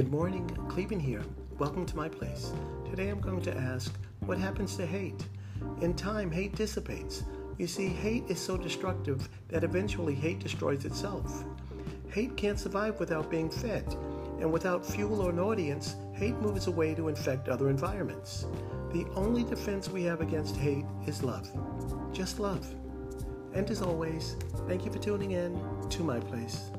Good morning, Clevin here. Welcome to my place. Today I'm going to ask, what happens to hate? In time, hate dissipates. You see, hate is so destructive that eventually hate destroys itself. Hate can't survive without being fed, and without fuel or an audience, hate moves away to infect other environments. The only defense we have against hate is love. Just love. And as always, thank you for tuning in to my place.